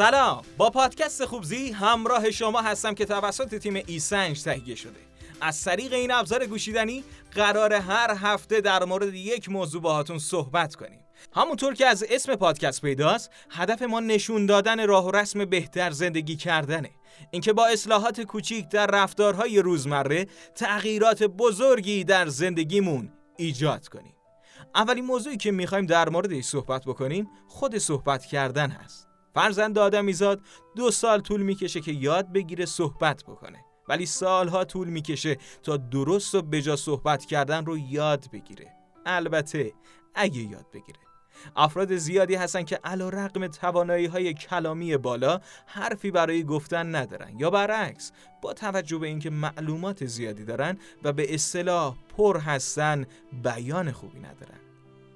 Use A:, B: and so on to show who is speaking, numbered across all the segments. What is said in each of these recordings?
A: سلام. با پادکست خوبزی همراه شما هستم که توسط تیم ایسنج تهیه شده. از طریق این ابزار گوشیدنی قرار هر هفته در مورد یک موضوع باهاتون صحبت کنیم. همونطور که از اسم پادکست پیداست هدف ما نشون دادن راه و رسم بهتر زندگی کردنه. اینکه با اصلاحات کوچیک در رفتارهای روزمره تغییرات بزرگی در زندگیمون ایجاد کنیم. اولین موضوعی که می‌خوایم در موردش صحبت بکنیم خود صحبت کردن هست. فرزند آدمیزاد دو سال طول می‌کشه که یاد بگیره صحبت بکنه. ولی سالها طول می‌کشه تا درست و بجا صحبت کردن رو یاد بگیره. البته اگه یاد بگیره. افراد زیادی هستن که علا رقم توانایی های کلامی بالا حرفی برای گفتن ندارن یا برعکس با توجه به اینکه معلومات زیادی دارن و به اصطلاح پر هستن بیان خوبی ندارن.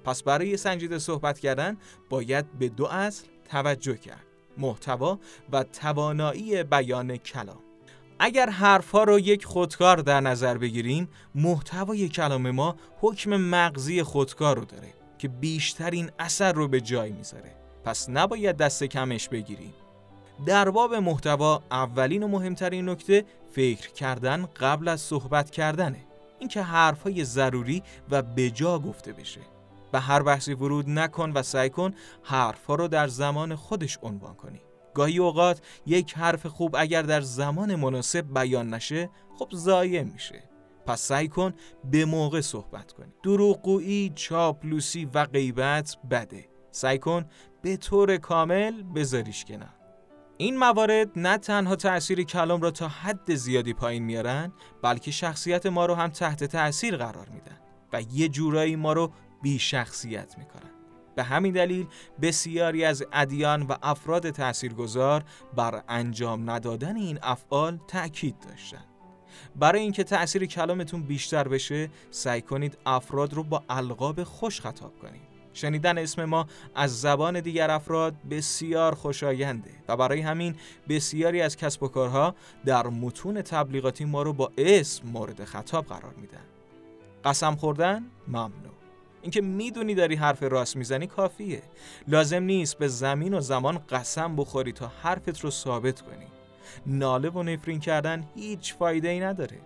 A: پس برای سنجیده صحبت کردن باید به دو اصل توجه کرد. محتوا و توانایی بیان کلام. اگر حرفها رو یک خودکار در نظر بگیریم محتوای کلام ما حکم مغزی خودکار رو داره که بیشترین اثر رو به جای می‌ذاره. پس نباید دست کمش بگیریم. در باب محتوا اولین و مهمترین نکته فکر کردن قبل از صحبت کردنه. اینکه حرفهای ضروری و بجا گفته بشه. به هر بحثی ورود نکن و سعی کن حرفها رو در زمان خودش عنوان کنی. گاهی اوقات یک حرف خوب اگر در زمان مناسب بیان نشه خب ضایع میشه. پس سعی کن به موقع صحبت کنی. دروغگویی چاپلوسی و غیبت بده. سعی کن به طور کامل بذاریش کنار. این موارد نه تنها تأثیر کلام را تا حد زیادی پایین میارن بلکه شخصیت ما رو هم تحت تأثیر قرار میدن و یه جورایی ما رو بی شخصیت می‌کنن به همین دلیل بسیاری از ادیان و افراد تاثیرگذار بر انجام ندادن این افعال تأکید داشتند. برای اینکه تأثیر کلامتون بیشتر بشه سعی کنید افراد رو با القاب خوش خطاب کنید. شنیدن اسم ما از زبان دیگر افراد بسیار خوشاینده و برای همین بسیاری از کسب و کارها در متون تبلیغاتی ما رو با اسم مورد خطاب قرار میدن. قسم خوردن؟ ممنوع اینکه می‌دونی داری حرف راست می‌زنی کافیه. لازم نیست به زمین و زمان قسم بخوری تا حرفت رو ثابت کنی. ناله و نفرین کردن هیچ فایده ای نداره.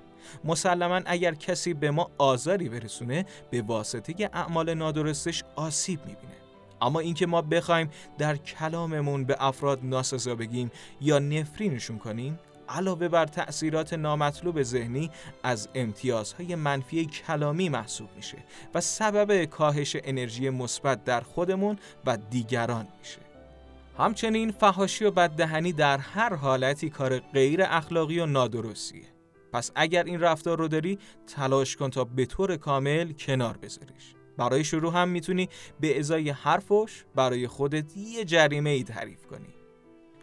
A: مسلما اگر کسی به ما آزاری برسونه به واسطه اعمال نادرستش آسیب می‌بینه. اما اینکه ما بخوایم در کلاممون به افراد ناسزا بگیم یا نفرینشون کنیم علاوه بر تأثیرات نامطلوب ذهنی از امتیازهای منفی کلامی محسوب میشه و سبب کاهش انرژی مثبت در خودمون و دیگران میشه. همچنین فهاشی و بددهنی در هر حالتی کار غیر اخلاقی و نادرستیه. پس اگر این رفتار رو داری تلاش کن تا به طور کامل کنار بذاریش. برای شروع هم می‌تونی به ازای حرفش برای خودت یه جریمه ای تعریف کنی.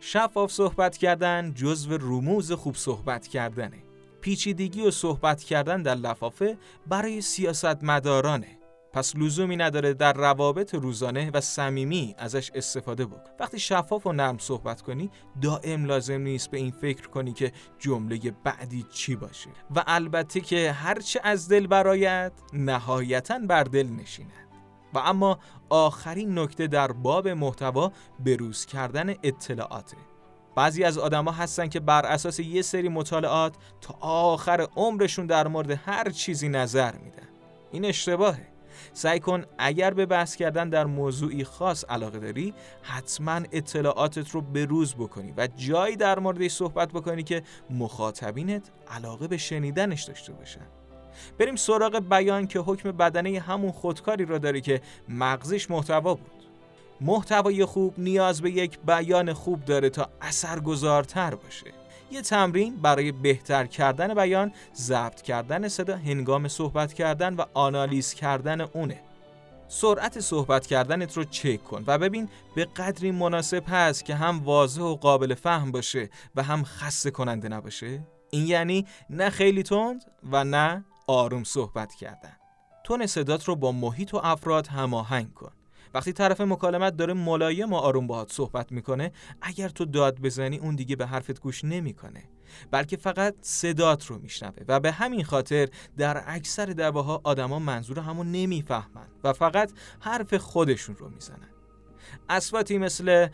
A: شفاف صحبت کردن جزو رموز خوب صحبت کردنه. پیچیدگی و صحبت کردن در لفافه برای سیاست مدارانه پس لزومی نداره در روابط روزانه و صمیمی ازش استفاده بکن. وقتی شفاف و نرم صحبت کنی دائم لازم نیست به این فکر کنی که جمله بعدی چی باشه. و البته که هرچه از دل برایت نهایتا بر دل نشینه و اما آخرین نکته در باب محتوا بروز کردن اطلاعاته. بعضی از آدما هستن که بر اساس یه سری مطالعات تا آخر عمرشون در مورد هر چیزی نظر میدن. این اشتباهه. سعی کن اگر به بحث کردن در موضوعی خاص علاقه داری حتما اطلاعاتت رو بروز بکنی و جایی در موردش صحبت بکنی که مخاطبینت علاقه به شنیدنش داشته باشن. بریم سراغ بیان که حکم بدنه همون خودکاری را داره که مغزش محتوا بود. محتوای خوب نیاز به یک بیان خوب داره تا اثرگذارتر باشه. یه تمرین برای بهتر کردن بیان ضبط کردن صدا هنگام صحبت کردن و آنالیز کردن اونه. سرعت صحبت کردنت رو چک کن و ببین به قدری مناسب هست که هم واضح و قابل فهم باشه و هم خسته کننده نباشه. این یعنی نه خیلی تند و نه آروم صحبت کردن. تون صدات رو با محیط و افراد هماهنگ کن. وقتی طرف مکالمت داره ملایم و آروم باهات صحبت می‌کنه اگر تو داد بزنی اون دیگه به حرفت گوش نمی‌کنه. بلکه فقط صدات رو میشنوه و به همین خاطر در اکثر دعواها آدما منظور همون نمی‌فهمن و فقط حرف خودشون رو می‌زنن. اسواتی مثل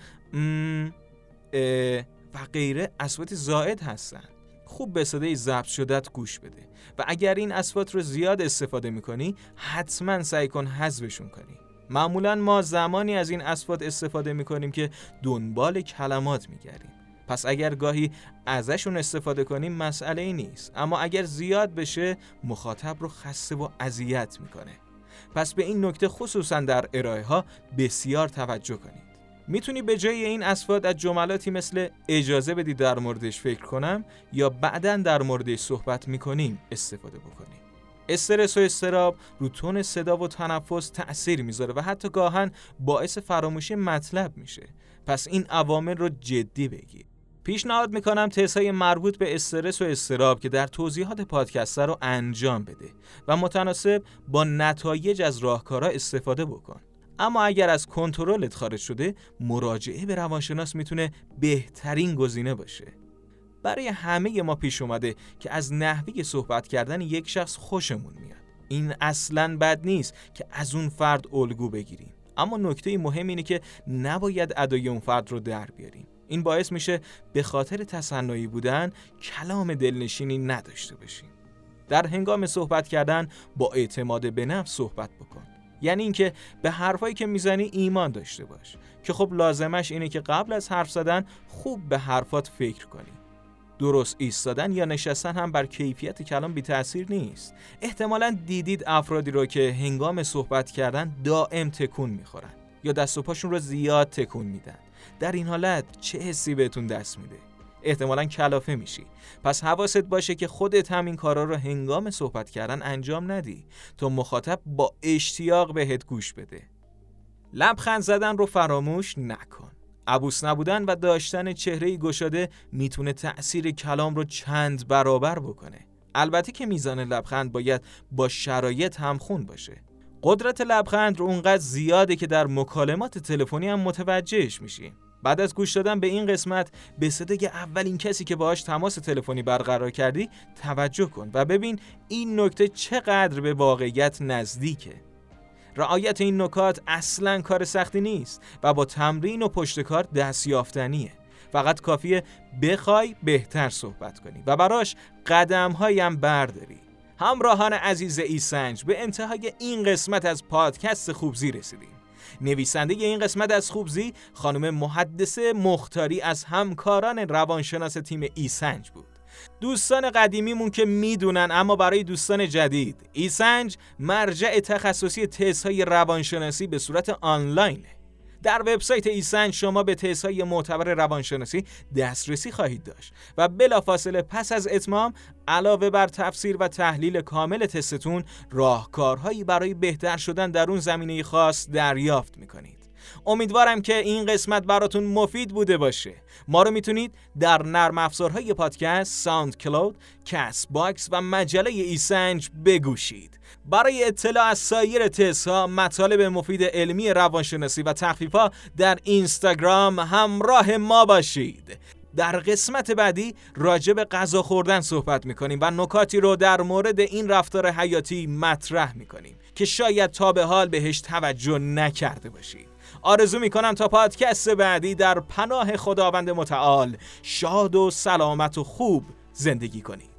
A: و غیره اصوات زائد هستن. خوب به صدای ضبط شدت گوش بده و اگر این اصوات رو زیاد استفاده می‌کنی حتما سعی کن حذفشون کنی. معمولا ما زمانی از این اصوات استفاده می‌کنیم که دنبال کلمات میگردیم. پس اگر گاهی ازشون استفاده کنیم مسئله ای نیست. اما اگر زیاد بشه مخاطب رو خسته و اذیت می‌کنه. پس به این نکته خصوصا در ارائه ها بسیار توجه کنید می‌تونی به جای این اصفاد از جملاتی مثل اجازه بدی در موردش فکر کنم یا بعدا در موردش صحبت می‌کنیم استفاده بکنی. استرس و استراب رو تون صدا و تنفس تأثیر می‌ذاره و حتی گاهن باعث فراموشی مطلب میشه. پس این عوامل رو جدی بگیر پیشنهاد می‌کنم های مربوط به استرس و استراب که در توضیحات پادکست رو انجام بده و متناسب با نتایج از راهکارها استفاده بکن. اما اگر از کنترلت خارج شده مراجعه به روانشناس می‌تونه بهترین گزینه باشه. برای همه ما پیش اومده که از نحوی صحبت کردن یک شخص خوشمون میاد. این اصلا بد نیست که از اون فرد الگو بگیریم. اما نکته مهم اینه که نباید ادای اون فرد رو در بیاریم. این باعث میشه به خاطر تصنعی بودن کلام دلنشینی نداشته باشیم. در هنگام صحبت کردن با اعتماد به نفس صحبت بکن. یعنی اینکه به حرفایی که می‌زنی ایمان داشته باش. که خب لازمش اینه که قبل از حرف زدن خوب به حرفات فکر کنی. درست ایستادن یا نشستن هم بر کیفیت کلام بی تاثیر نیست. احتمالا دیدید افرادی رو که هنگام صحبت کردن دائم تکون می‌خورن یا دست و پاشون رو زیاد تکون میدن. در این حالت چه حسی بهتون دست میده؟ احتمالا کلافه میشی. پس حواست باشه که خودت هم این کارا رو هنگام صحبت کردن انجام ندی تا مخاطب با اشتیاق بهت گوش بده. لبخند زدن رو فراموش نکن. عبوس نبودن و داشتن چهره گشاده می‌تونه تأثیر کلام رو چند برابر بکنه. البته که میزان لبخند باید با شرایط همخون باشه. قدرت لبخند رو اونقدر زیاده که در مکالمات تلفنی هم متوجهش میشیم بعد از گوش دادن به این قسمت به صدای اولین کسی که باهاش تماس تلفنی برقرار کردی توجه کن و ببین این نکته چقدر به واقعیت نزدیکه. رعایت این نکات اصلا کار سختی نیست و با تمرین و پشتکار دستیافتنیه فقط کافیه بخوای بهتر صحبت کنی و براش قدم هایم برداری. همراهان عزیز ایسنج به انتهای این قسمت از پادکست خوبزی رسیدیم. نویسنده این قسمت از خوبزی خانم محدثه مختاری از همکاران روانشناس تیم ایسنج بود. دوستان قدیمیمون که می‌دونن اما برای دوستان جدید ایسنج مرجع تخصصی تستهای روانشناسی به صورت آنلاینه. در وبسایت ایسنج شما به تستهای معتبر روانشناسی دسترسی خواهید داشت و بلافاصله پس از اتمام علاوه بر تفسیر و تحلیل کامل تستتون راهکارهایی برای بهتر شدن در اون زمینه خاص دریافت می‌کنید. امیدوارم که این قسمت براتون مفید بوده باشه. ما رو می‌تونید در نرم افزارهای پادکست ساوند کلاود، کست باکس و مجله ایسنج بگوشید. برای اطلاع از سایر ها مطالب مفید علمی روانشناسی و ها در اینستاگرام همراه ما باشید. در قسمت بعدی راجع به غذا خوردن صحبت می‌کنیم و نکاتی رو در مورد این رفتار حیاتی مطرح می‌کنیم که شاید تا به حال بهش توجه نکرده باشید. آرزو می‌کنم تا پادکست بعدی در پناه خداوند متعال شاد و سلامت و خوب زندگی کنید